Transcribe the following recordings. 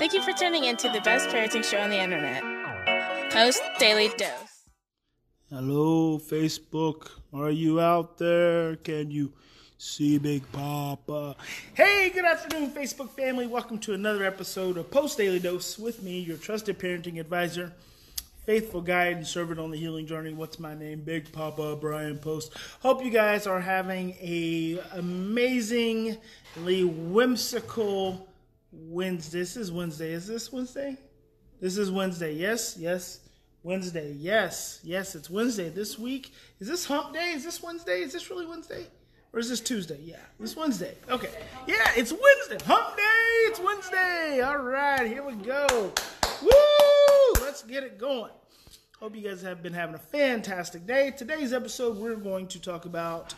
Thank you for tuning in to the best parenting show on the internet. Post Daily Dose. Hello, Facebook. Are you out there? Can you see Big Papa? Hey, good afternoon, Facebook family. Welcome to another episode of Post Daily Dose with me, your trusted parenting advisor, faithful guide, and servant on the healing journey. What's my name? Big Papa Bryan Post. Hope you guys are having a amazingly whimsical Wednesday. This is Wednesday. Is this Wednesday? This is Wednesday. Yes, yes. Wednesday. Yes, yes, it's Wednesday this week. Is this hump day? Is this Wednesday? Is this really Wednesday? Or is this Tuesday? Yeah, this Wednesday. Okay. Yeah, it's Wednesday. Hump day. It's Wednesday. All right, here we go. Woo! Let's get it going. Hope you guys have been having a fantastic day. Today's episode, we're going to talk about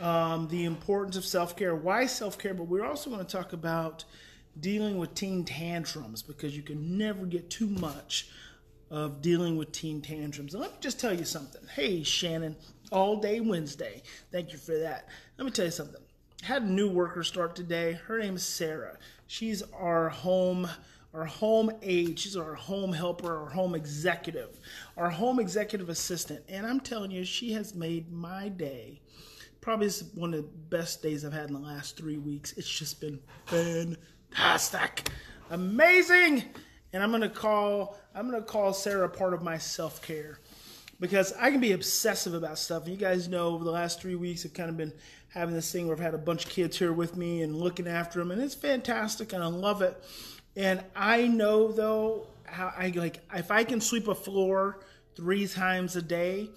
um, the importance of self care, why self care, but we're also going to talk about dealing with teen tantrums because you can never get too much of dealing with teen tantrums. And let me just tell you something. Hey, Shannon, all day Wednesday. Thank you for that. Let me tell you something. I had a new worker start today. Her name is Sarah. She's our home our home aide. She's our home helper, our home executive, our home executive assistant. And I'm telling you, she has made my day. Probably one of the best days I've had in the last three weeks. It's just been fantastic, amazing. And I'm gonna call I'm gonna call Sarah part of my self care because I can be obsessive about stuff. You guys know over the last three weeks, I've kind of been having this thing where I've had a bunch of kids here with me and looking after them, and it's fantastic, and I love it. And I know though how I like if I can sweep a floor three times a day,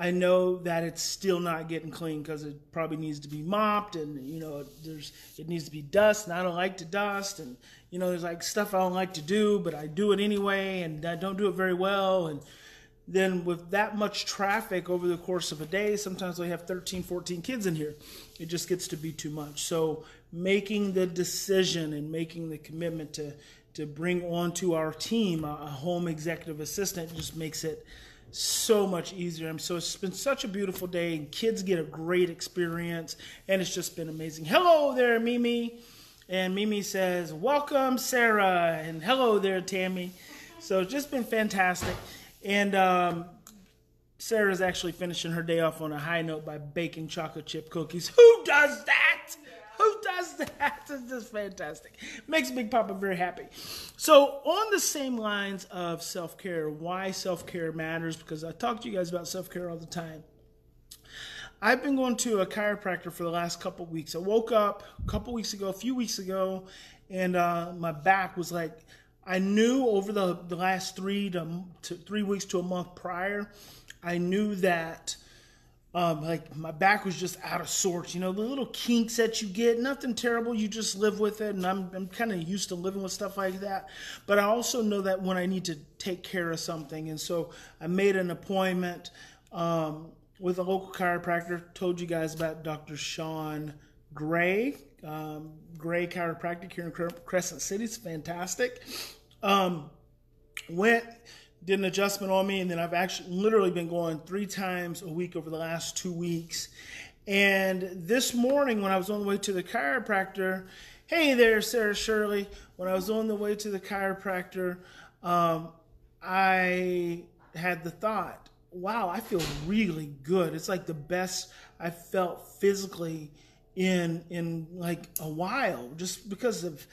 I know that it's still not getting clean because it probably needs to be mopped and you know there's it needs to be dust and I don't like to dust and you know there's like stuff I don't like to do but I do it anyway and I don't do it very well. And then with that much traffic over the course of a day sometimes we have 13 14 kids in here. It just gets to be too much. So making the decision and making the commitment to to bring onto our team a, a home executive assistant just makes it so much easier. so it's been such a beautiful day, and kids get a great experience, and it's just been amazing. Hello there, Mimi. And Mimi says, Welcome, Sarah. And hello there, Tammy. So it's just been fantastic. And um, Sarah's actually finishing her day off on a high note by baking chocolate chip cookies. Who does that? Who does that? It's just fantastic. Makes Big Papa very happy. So, on the same lines of self care, why self care matters, because I talk to you guys about self care all the time. I've been going to a chiropractor for the last couple weeks. I woke up a couple weeks ago, a few weeks ago, and uh, my back was like, I knew over the, the last three to, to three weeks to a month prior, I knew that um, like my back was just out of sorts. You know, the little kinks that you get, nothing terrible. You just live with it. And I'm, I'm kind of used to living with stuff like that. But I also know that when I need to take care of something. And so I made an appointment um, with a local chiropractor. Told you guys about Dr. Sean Gray, um, Gray Chiropractic here in Crescent City. It's fantastic. Um, went did an adjustment on me, and then I've actually literally been going three times a week over the last two weeks. And this morning, when I was on the way to the chiropractor, hey there, Sarah Shirley. When I was on the way to the chiropractor, um, I had the thought, wow, I feel really good. It's like the best I felt physically in in like a while, just because of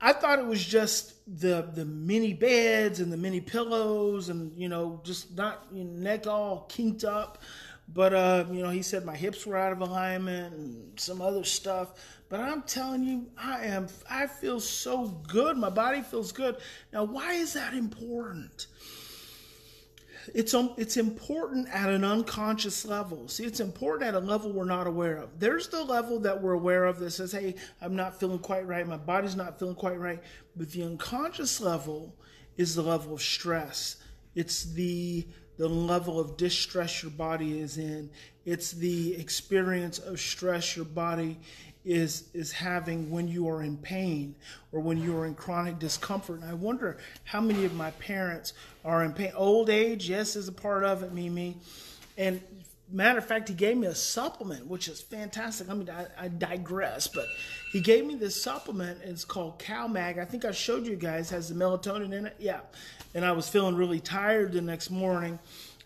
I thought it was just the the mini beds and the mini pillows and you know just not neck all kinked up, but uh, you know he said my hips were out of alignment and some other stuff. But I'm telling you, I am I feel so good. My body feels good. Now, why is that important? It's um, it's important at an unconscious level. See, it's important at a level we're not aware of. There's the level that we're aware of that says, "Hey, I'm not feeling quite right. My body's not feeling quite right." But the unconscious level is the level of stress. It's the the level of distress your body is in. It's the experience of stress your body is is having when you are in pain or when you are in chronic discomfort. And I wonder how many of my parents are in pain. Old age, yes, is a part of it, Mimi. And matter of fact, he gave me a supplement, which is fantastic. I mean, I, I digress, but he gave me this supplement. It's called CalMag. I think I showed you guys has the melatonin in it. Yeah, and I was feeling really tired the next morning,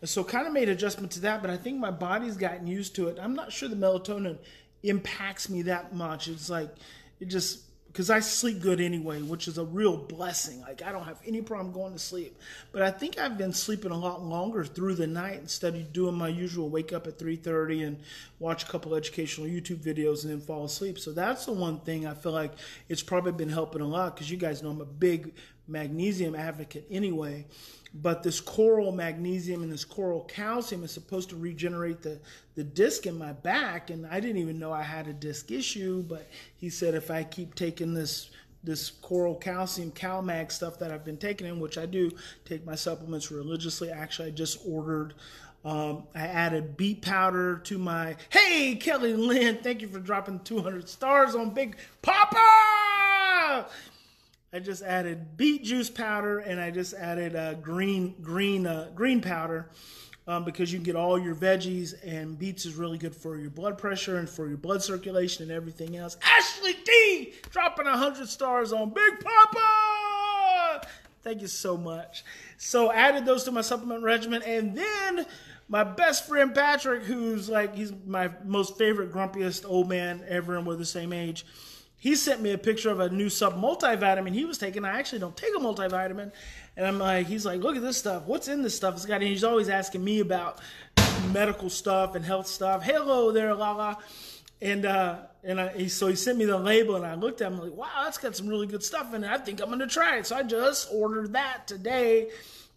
so kind of made adjustment to that. But I think my body's gotten used to it. I'm not sure the melatonin impacts me that much. It's like it just because I sleep good anyway, which is a real blessing. Like I don't have any problem going to sleep. But I think I've been sleeping a lot longer through the night instead of doing my usual wake up at 3:30 and watch a couple educational YouTube videos and then fall asleep. So that's the one thing I feel like it's probably been helping a lot because you guys know I'm a big magnesium advocate anyway. But this coral magnesium and this coral calcium is supposed to regenerate the, the disc in my back. And I didn't even know I had a disc issue. But he said if I keep taking this this coral calcium calmag stuff that I've been taking in, which I do take my supplements religiously. Actually, I just ordered. Um, I added beet powder to my. Hey, Kelly Lynn, thank you for dropping 200 stars on Big Papa. I just added beet juice powder and I just added uh, green green uh, green powder um, because you can get all your veggies and beets is really good for your blood pressure and for your blood circulation and everything else. Ashley D dropping hundred stars on Big Papa. Thank you so much. So added those to my supplement regimen and then my best friend Patrick, who's like he's my most favorite grumpiest old man ever and we're the same age he sent me a picture of a new sub multivitamin he was taking. I actually don't take a multivitamin. And I'm like, he's like, look at this stuff. What's in this stuff? It's got, and he's always asking me about medical stuff and health stuff. Hello there, Lala. And uh, and I, so he sent me the label, and I looked at him like, wow, that's got some really good stuff in it. I think I'm gonna try it. So I just ordered that today,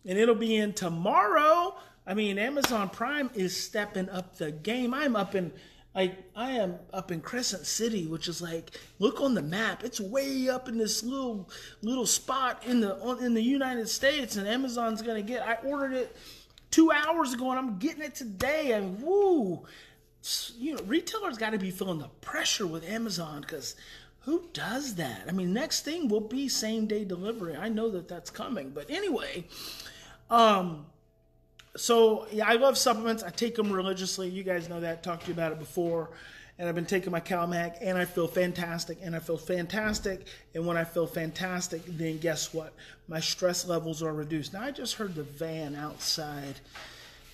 and it'll be in tomorrow. I mean, Amazon Prime is stepping up the game. I'm up in like I am up in Crescent City, which is like look on the map. It's way up in this little little spot in the in the United States, and Amazon's gonna get. I ordered it two hours ago, and I'm getting it today. And woo, you know, retailers got to be feeling the pressure with Amazon because who does that? I mean, next thing will be same day delivery. I know that that's coming, but anyway, um so yeah, I love supplements. I take them religiously. You guys know that. Talked to you about it before. And I've been taking my CalMag, and I feel fantastic. And I feel fantastic. And when I feel fantastic, then guess what? My stress levels are reduced. Now I just heard the van outside,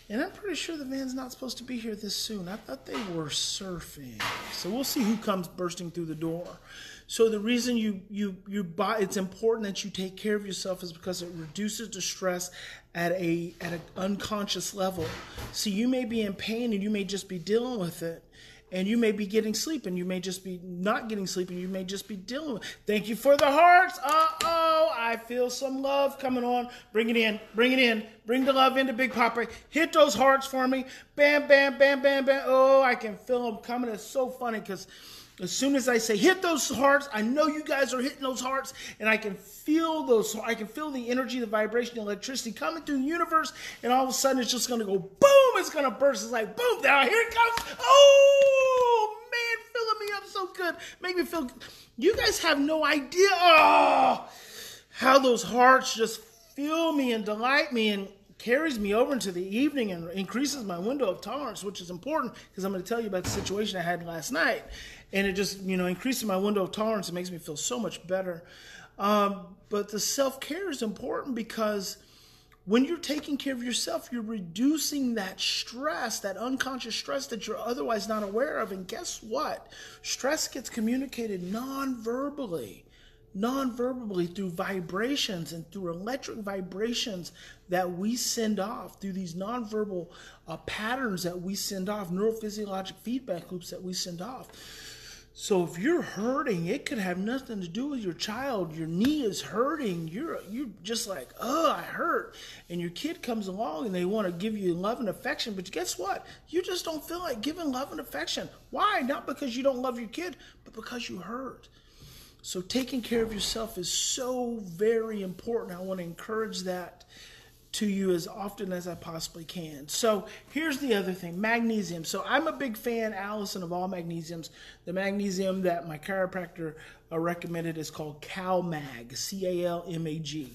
and I'm pretty sure the van's not supposed to be here this soon. I thought they were surfing. So we'll see who comes bursting through the door. So the reason you you you buy it's important that you take care of yourself is because it reduces the stress at a at an unconscious level. So you may be in pain and you may just be dealing with it. And you may be getting sleep and you may just be not getting sleep and you may just be dealing with Thank you for the hearts. Uh-oh, I feel some love coming on. Bring it in. Bring it in. Bring the love into Big Papa. Hit those hearts for me. Bam, bam, bam, bam, bam. Oh, I can feel them coming. It's so funny because as soon as I say hit those hearts, I know you guys are hitting those hearts, and I can feel those. I can feel the energy, the vibration, the electricity coming through the universe, and all of a sudden it's just gonna go boom. It's gonna burst. It's like boom. Now here it comes. Oh man, filling me up so good, make me feel. You guys have no idea. Oh, how those hearts just fill me and delight me and carries me over into the evening and increases my window of tolerance, which is important because I'm going to tell you about the situation I had last night and it just you know increases my window of tolerance. It makes me feel so much better. Um, but the self care is important because when you're taking care of yourself, you're reducing that stress, that unconscious stress that you're otherwise not aware of. And guess what? Stress gets communicated non verbally, non verbally through vibrations and through electric vibrations that we send off, through these non uh, patterns that we send off, neurophysiologic feedback loops that we send off. So if you're hurting, it could have nothing to do with your child. Your knee is hurting. You're you're just like, oh, I hurt. And your kid comes along and they want to give you love and affection, but guess what? You just don't feel like giving love and affection. Why? Not because you don't love your kid, but because you hurt. So taking care of yourself is so very important. I want to encourage that to you as often as I possibly can. So here's the other thing magnesium. So I'm a big fan, Allison, of all magnesiums. The magnesium that my chiropractor uh, recommended is called CalMag, C A L M A G.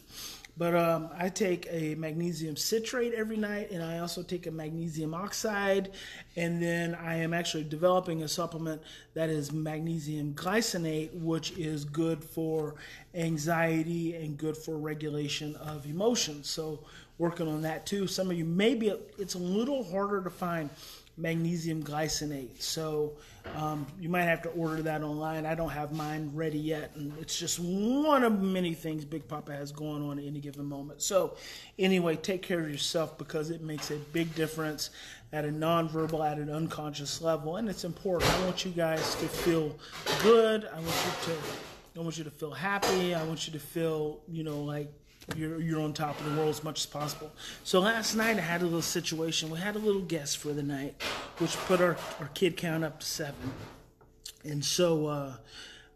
But um, I take a magnesium citrate every night, and I also take a magnesium oxide. And then I am actually developing a supplement that is magnesium glycinate, which is good for anxiety and good for regulation of emotions. So, working on that too. Some of you, maybe it's a little harder to find magnesium glycinate. So um, you might have to order that online. I don't have mine ready yet, and it's just one of many things Big Papa has going on at any given moment. So anyway, take care of yourself because it makes a big difference at a nonverbal, at an unconscious level, and it's important. I want you guys to feel good. I want you to. I want you to feel happy. I want you to feel, you know, like you're, you're on top of the world as much as possible. So last night I had a little situation. We had a little guest for the night, which put our, our kid count up to seven. And so, uh,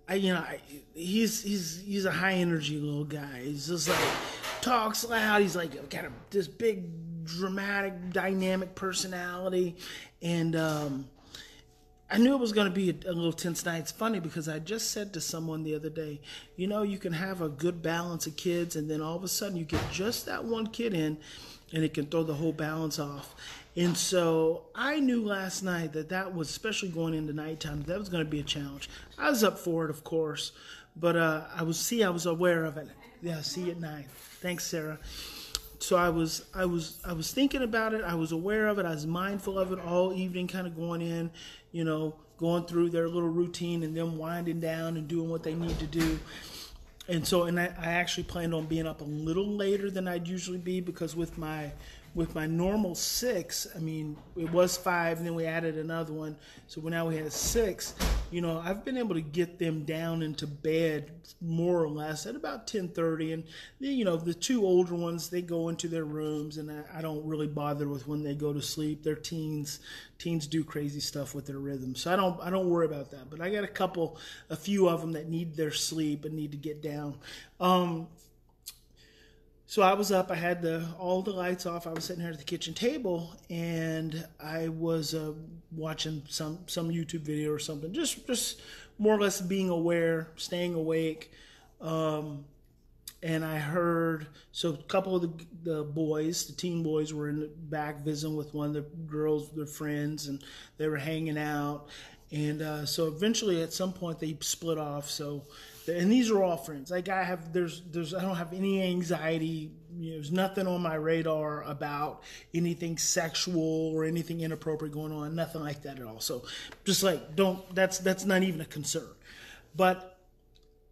I, you know, I, he's he's he's a high energy little guy. He's just like talks loud. He's like got a, this big, dramatic, dynamic personality, and um, I knew it was going to be a, a, little tense night. It's funny because I just said to someone the other day, you know, you can have a good balance of kids, and then all of a sudden you get just that one kid in, and it can throw the whole balance off. And so I knew last night that that was, especially going into nighttime, that was going to be a challenge. I was up for it, of course, but uh, I was see, I was aware of it. Yeah, see you at nine. Thanks, Sarah so I was I was I was thinking about it. I was aware of it. I was mindful of it all evening, kind of going in, you know, going through their little routine and them winding down and doing what they need to do. And so, and I, I actually planned on being up a little later than I'd usually be because with my with my normal six, I mean, it was five, and then we added another one. So now we had six. You know, I've been able to get them down into bed more or less at about 10:30, and then, you know, the two older ones they go into their rooms, and I, I don't really bother with when they go to sleep. They're teens. Teens do crazy stuff with their rhythm, so I don't I don't worry about that. But I got a couple, a few of them that need their sleep and need to get down. Um, so I was up. I had the all the lights off. I was sitting here at the kitchen table, and I was uh, watching some some YouTube video or something. Just just more or less being aware, staying awake. Um, and I heard so a couple of the, the boys, the teen boys, were in the back visiting with one of the girls, their friends, and they were hanging out. And uh, so eventually, at some point, they split off. So and these are all friends. Like I have, there's, there's, I don't have any anxiety. You know, there's nothing on my radar about anything sexual or anything inappropriate going on. Nothing like that at all. So, just like don't. That's that's not even a concern. But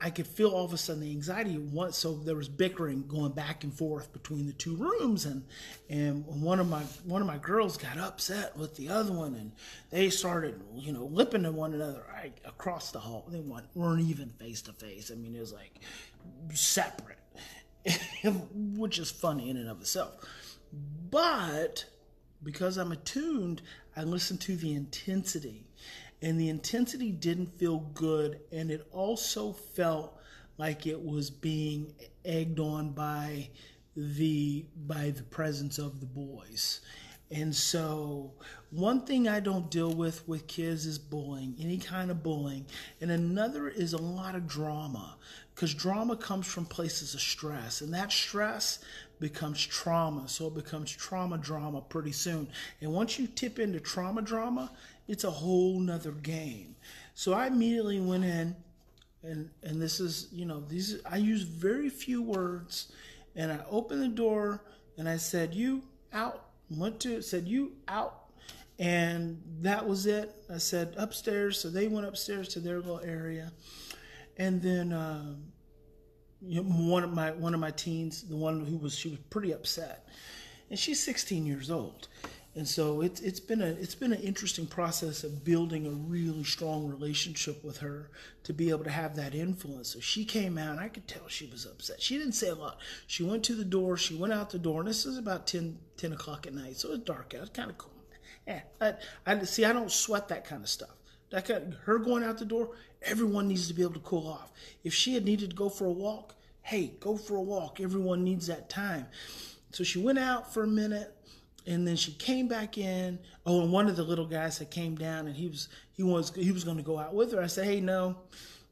I could feel all of a sudden the anxiety. Once, so there was bickering going back and forth between the two rooms, and and one of my one of my girls got upset with the other one, and they started you know lipping to one another right, across the hall. They weren't, weren't even face to face. I mean, it was like separate, which is funny in and of itself. But because I'm attuned, I listen to the intensity and the intensity didn't feel good and it also felt like it was being egged on by the by the presence of the boys. And so one thing i don't deal with with kids is bullying any kind of bullying. And another is a lot of drama because drama comes from places of stress and that stress becomes trauma. So it becomes trauma drama pretty soon. And once you tip into trauma drama it's a whole nother game. So I immediately went in and and this is, you know, these I use very few words and I opened the door and I said, You out. Went to said, You out. And that was it. I said upstairs. So they went upstairs to their little area. And then um, you know, one of my one of my teens, the one who was she was pretty upset. And she's 16 years old and so it's it's been a it's been an interesting process of building a really strong relationship with her to be able to have that influence. So she came out, I could tell she was upset. She didn't say a lot. She went to the door, she went out the door, and this is about 10, 10 o'clock at night, so it's dark out. It's kind of cool. Yeah, I, I see. I don't sweat that kind of stuff. That kind, of, her going out the door, everyone needs to be able to cool off. If she had needed to go for a walk, hey, go for a walk. Everyone needs that time. So she went out for a minute and then she came back in. Oh, and one of the little guys that came down, and he was he was he was going to go out with her. I said, "Hey, no,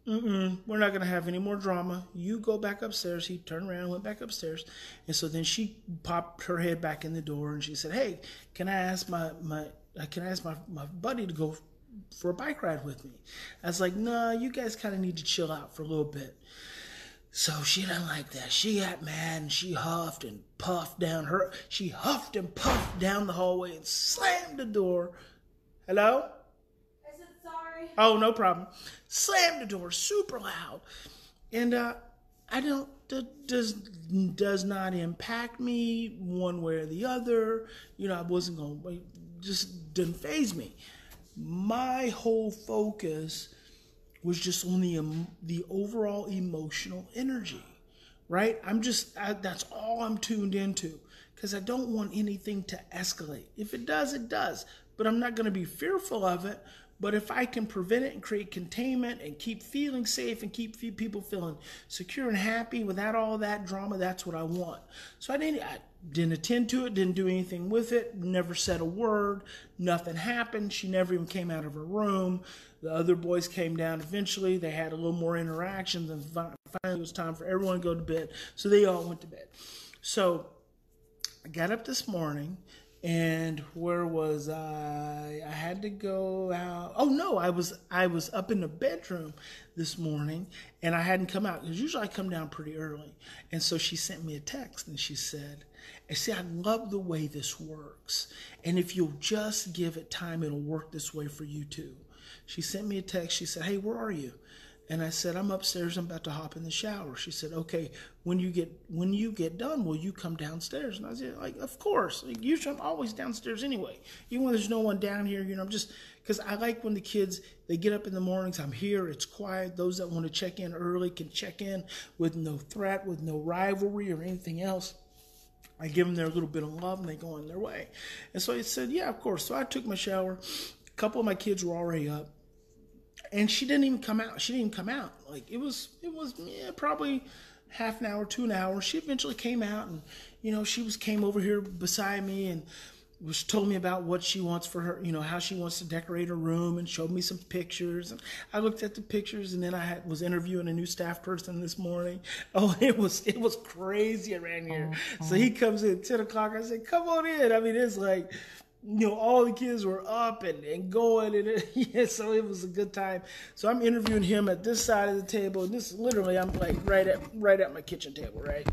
we're not gonna have any more drama. You go back upstairs. He turned around and went back upstairs, and so then she popped her head back in the door and she said, "Hey, can I ask my my uh, can I ask my my buddy to go for a bike ride with me?" I was like, "Nah, you guys kind of need to chill out for a little bit." So she didn't like that. She got mad and she huffed and puffed down her. She huffed and puffed down the hallway and slammed the door. Hello. I said sorry. Oh, no problem. Slammed the door super loud. And uh, I don't, that does, does not impact me one way or the other. You know, I wasn't going to, just didn't phase me. My whole focus was just on the, um, the overall emotional energy, right? I'm just, I, that's all I'm tuned into because I don't want anything to escalate. If it does, it does but I'm not going to be fearful of it. But if I can prevent it and create containment and keep feeling safe and keep people feeling secure and happy without all that drama, that's what I want. So I didn't, I didn't attend to it, didn't do anything with it, never said a word, nothing happened. She never even came out of her room. The other boys came down eventually. They had a little more interaction. and finally it was time for everyone to go to bed. So they all went to bed. So I got up this morning and where was I? I had to go out. Oh no, I was I was up in the bedroom this morning, and I hadn't come out because usually I come down pretty early. And so she sent me a text, and she said, "I see, I love the way this works, and if you'll just give it time, it'll work this way for you too." She sent me a text. She said, "Hey, where are you?" And I said, I'm upstairs. I'm about to hop in the shower. She said, Okay, when you get when you get done, will you come downstairs? And I said, Like, of course. Like, usually I'm always downstairs anyway. Even when there's no one down here, you know, I'm just because I like when the kids they get up in the mornings. I'm here. It's quiet. Those that want to check in early can check in with no threat, with no rivalry or anything else. I give them their little bit of love and they go on their way. And so I said, Yeah, of course. So I took my shower. A couple of my kids were already up and she didn't even come out. She didn't even come out. Like it was, it was yeah, probably half an hour, to an hour. She eventually came out, and you know, she was came over here beside me and was told me about what she wants for her, you know, how she wants to decorate her room, and showed me some pictures. And I looked at the pictures, and then I had, was interviewing a new staff person this morning. Oh, it was it was crazy around here. Mm-hmm. So he comes in at ten o'clock. I said, "Come on in." I mean, it's like you know, all the kids were up and, and going, and it, yeah, so it was a good time. So I'm interviewing him at this side of the table, and this literally I'm like right at right at my kitchen table, right.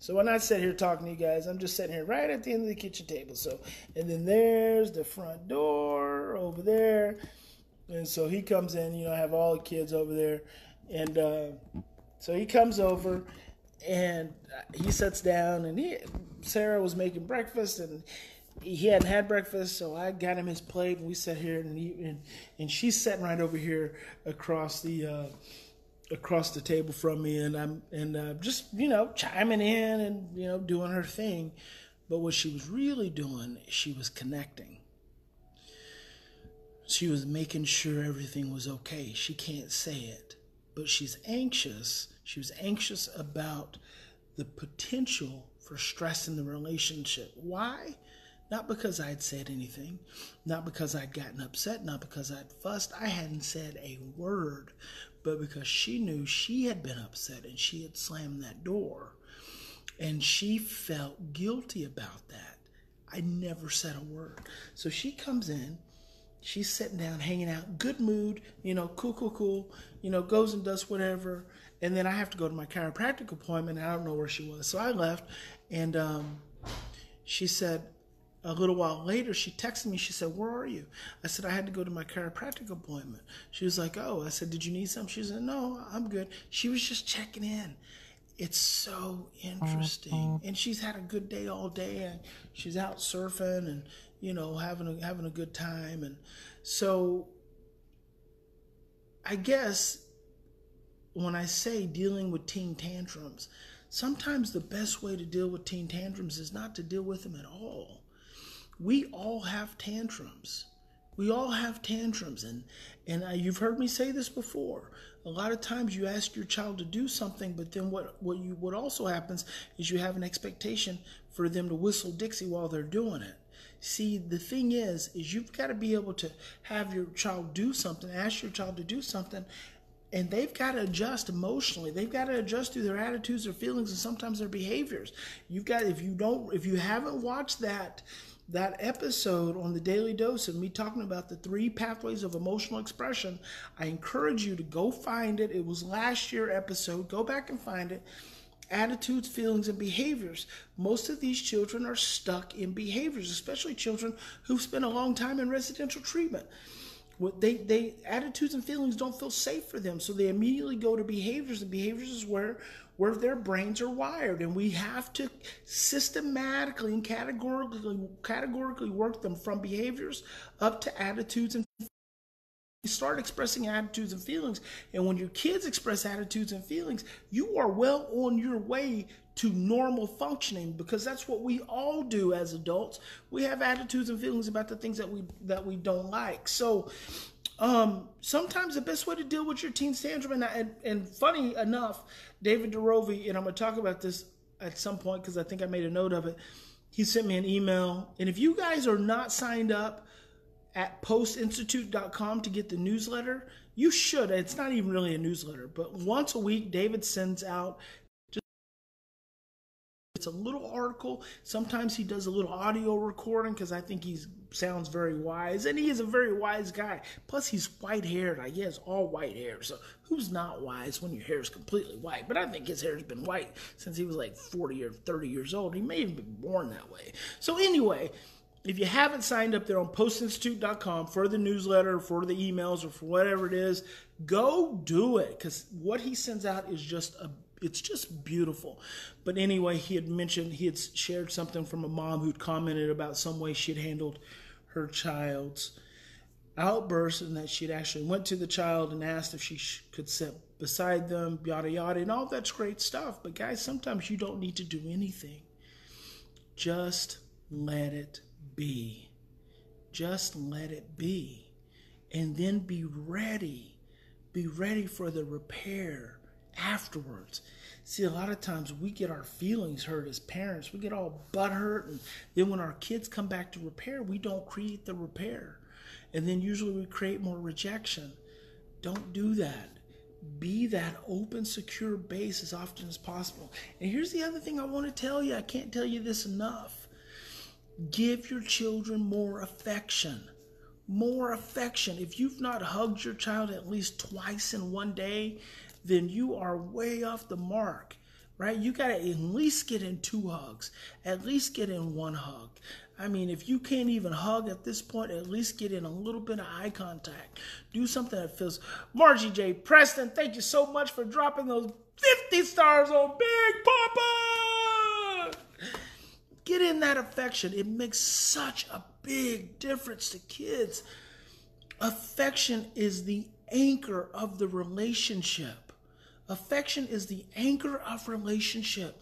So when I sit here talking to you guys, I'm just sitting here right at the end of the kitchen table. So and then there's the front door over there, and so he comes in. You know, I have all the kids over there, and uh, so he comes over and he sits down, and he Sarah was making breakfast and he hadn't had breakfast, so I got him his plate, and we sat here, and and, and she's sitting right over here across the uh, across the table from me, and I'm and uh, just you know chiming in and you know doing her thing, but what she was really doing, she was connecting. She was making sure everything was okay. She can't say it, but she's anxious. She was anxious about the potential for stress in the relationship. Why? Not because I'd said anything, not because I'd gotten upset, not because I'd fussed. I hadn't said a word, but because she knew she had been upset and she had slammed that door. And she felt guilty about that. I never said a word. So she comes in, she's sitting down, hanging out, good mood, you know, cool, cool, cool, you know, goes and does whatever. And then I have to go to my chiropractic appointment. I don't know where she was. So I left and um, she said, a little while later, she texted me. She said, Where are you? I said, I had to go to my chiropractic appointment. She was like, Oh, I said, Did you need something? She said, No, I'm good. She was just checking in. It's so interesting. Mm-hmm. And she's had a good day all day and she's out surfing and, you know, having a, having a good time. And so I guess when I say dealing with teen tantrums, sometimes the best way to deal with teen tantrums is not to deal with them at all we all have tantrums. We all have tantrums, and and uh, you've heard me say this before. A lot of times you ask your child to do something, but then what what you what also happens is you have an expectation for them to whistle Dixie while they're doing it. See, the thing is, is you've got to be able to have your child do something, ask your child to do something, and they've got to adjust emotionally they've got to adjust through their attitudes their feelings and sometimes their behaviors you've got if you don't if you haven't watched that that episode on the daily dose of me talking about the three pathways of emotional expression i encourage you to go find it. It was last year episode. Go back and find it. Attitudes feelings and behaviors. Most of these children are stuck in behaviors especially children who've spent a long time in residential treatment what they they attitudes and feelings don't feel safe for them. So they immediately go to behaviors and behaviors is where where their brains are wired. And we have to systematically and categorically categorically work them from behaviors up to attitudes and you start expressing attitudes and feelings. And when your kids express attitudes and feelings you are well on your way to normal functioning because that's what we all do as adults. We have attitudes and feelings about the things that we that we don't like. So um, sometimes the best way to deal with your teen tantrum and, and, and funny enough david Derovi, and i'm going to talk about this at some point because i think i made a note of it. He sent me an email. And if you guys are not signed up at postinstitute.com to get the newsletter. You should. It's not even really a newsletter, but once a week, David sends out it's a little article. Sometimes he does a little audio recording because I think he sounds very wise, and he is a very wise guy. Plus, he's white haired. I guess all white hair. So who's not wise when your hair is completely white? But I think his hair has been white since he was like 40 or 30 years old. He may have been born that way. So anyway if you haven't signed up there on postinstitute.com for the newsletter, for the emails, or for whatever it is, go do it because what he sends out is just a it's just beautiful. But anyway, he had mentioned he had shared something from a mom who'd commented about some way she'd handled her child's outburst and that she'd actually went to the child and asked if she could sit beside them, yada yada, and all that's great stuff. But guys, sometimes you don't need to do anything. Just let it be. Just let it be. And then be ready. Be ready for the repair afterwards. See, a lot of times we get our feelings hurt as parents. We get all butt hurt, and then when our kids come back to repair, we don't create the repair. And then usually we create more rejection. Don't do that. Be that open, secure base as often as possible. And here's the other thing I want to tell you I can't tell you this enough Give your children more affection. More affection. If you've not hugged your child at least twice in one day, then you are way off the mark, right? You got to at least get in two hugs, at least get in one hug. I mean, if you can't even hug at this point, at least get in a little bit of eye contact. Do something that feels. Margie J. Preston, thank you so much for dropping those 50 stars on Big Papa. Get in that affection. It makes such a big difference to kids. Affection is the anchor of the relationship. Affection is the anchor of relationship.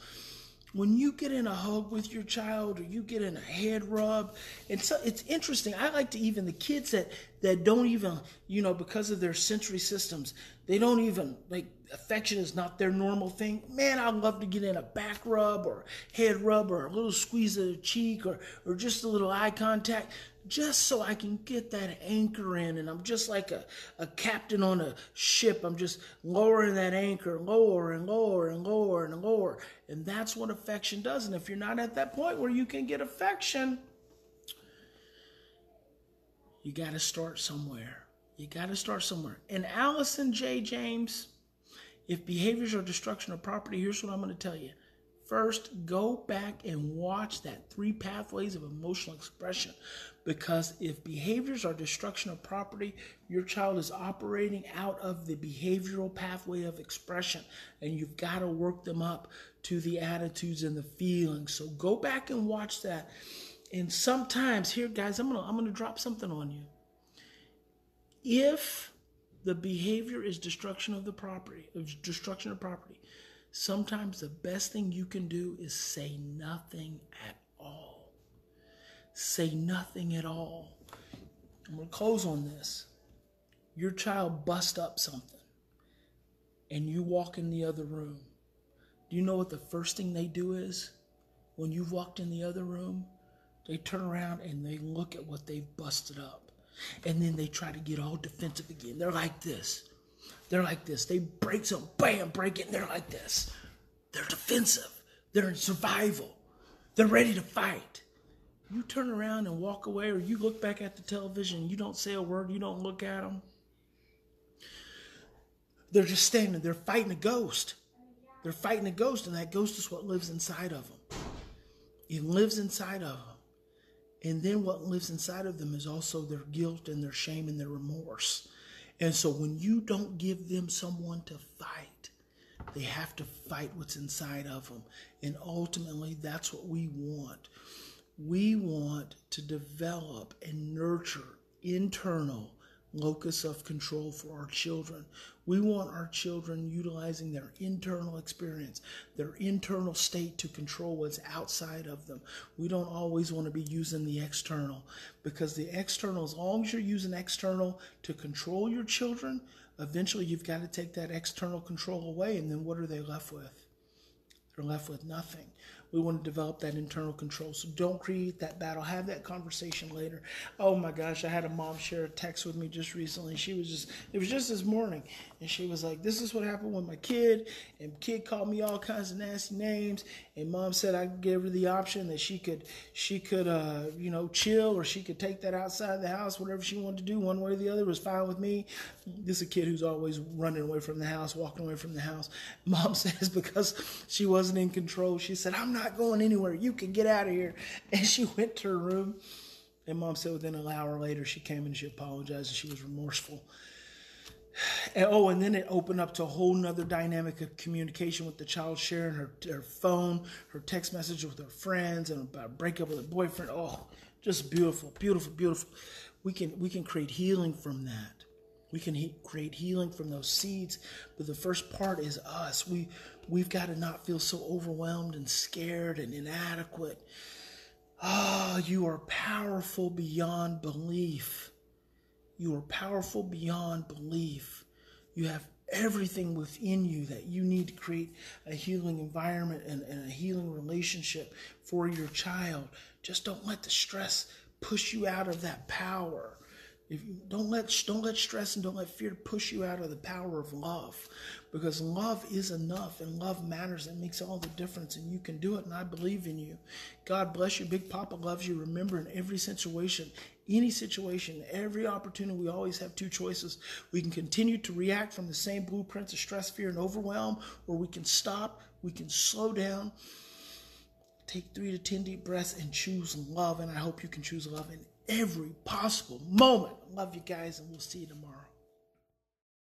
When you get in a hug with your child or you get in a head rub, and so it's interesting. I like to even the kids that that don't even, you know, because of their sensory systems, they don't even like affection is not their normal thing. Man, I'd love to get in a back rub or head rub or a little squeeze of the cheek or, or just a little eye contact just so I can get that anchor in. And I'm just like a, a captain on a ship. I'm just lowering that anchor, lower and lower and lower and lower. And that's what affection does. And if you're not at that point where you can get affection, you got to start somewhere. You got to start somewhere. And Allison J. James, if behaviors are destruction of property, here's what I'm going to tell you. First, go back and watch that three pathways of emotional expression. Because if behaviors are destruction of property, your child is operating out of the behavioral pathway of expression, and you've got to work them up to the attitudes and the feelings. So go back and watch that. And sometimes, here, guys, I'm gonna I'm gonna drop something on you. If the behavior is destruction of the property, of destruction of property. Sometimes the best thing you can do is say nothing at. Say nothing at all. I'm going to close on this. Your child bust up something and you walk in the other room. Do you know what the first thing they do is? When you've walked in the other room, they turn around and they look at what they've busted up. And then they try to get all defensive again. They're like this. They're like this. They break some, bam, break it, and they're like this. They're defensive. They're in survival. They're ready to fight. You turn around and walk away, or you look back at the television, you don't say a word, you don't look at them. They're just standing, they're fighting a ghost. They're fighting a ghost, and that ghost is what lives inside of them. It lives inside of them. And then what lives inside of them is also their guilt and their shame and their remorse. And so when you don't give them someone to fight, they have to fight what's inside of them. And ultimately, that's what we want. We want to develop and nurture internal locus of control for our children. We want our children utilizing their internal experience, their internal state to control what's outside of them. We don't always want to be using the external because the external, as long as you're using external to control your children, eventually you've got to take that external control away. And then what are they left with? They're left with nothing. We want to develop that internal control. So don't create that battle. Have that conversation later. Oh my gosh, I had a mom share a text with me just recently. She was just, it was just this morning. And she was like, This is what happened with my kid. And kid called me all kinds of nasty names. And mom said I gave her the option that she could, she could, uh, you know, chill or she could take that outside the house, whatever she wanted to do, one way or the other was fine with me. This is a kid who's always running away from the house, walking away from the house. Mom says because she wasn't in control, she said, I'm not going anywhere. You can get out of here. And she went to her room. And mom said within an hour later, she came and she apologized and she was remorseful. And, oh, and then it opened up to a whole nother dynamic of communication with the child sharing her, her phone, her text message with her friends, and about a breakup with a boyfriend. Oh, just beautiful, beautiful, beautiful. We can we can create healing from that. We can he- create healing from those seeds, but the first part is us. We we've got to not feel so overwhelmed and scared and inadequate. Ah, oh, you are powerful beyond belief. You are powerful beyond belief. You have everything within you that you need to create a healing environment and, and, a healing relationship for your child. Just don't let the stress push you out of that power. If you don't let don't let stress and don't let fear push you out of the power of love, because love is enough and love matters and makes all the difference, and you can do it. And I believe in you. God bless you. Big Papa loves you. Remember, in every situation, any situation, every opportunity, we always have two choices. We can continue to react from the same blueprints of stress, fear, and overwhelm, or we can stop. We can slow down. Take three to ten deep breaths and choose love. And I hope you can choose love in every possible moment. Love you guys, and we'll see you tomorrow.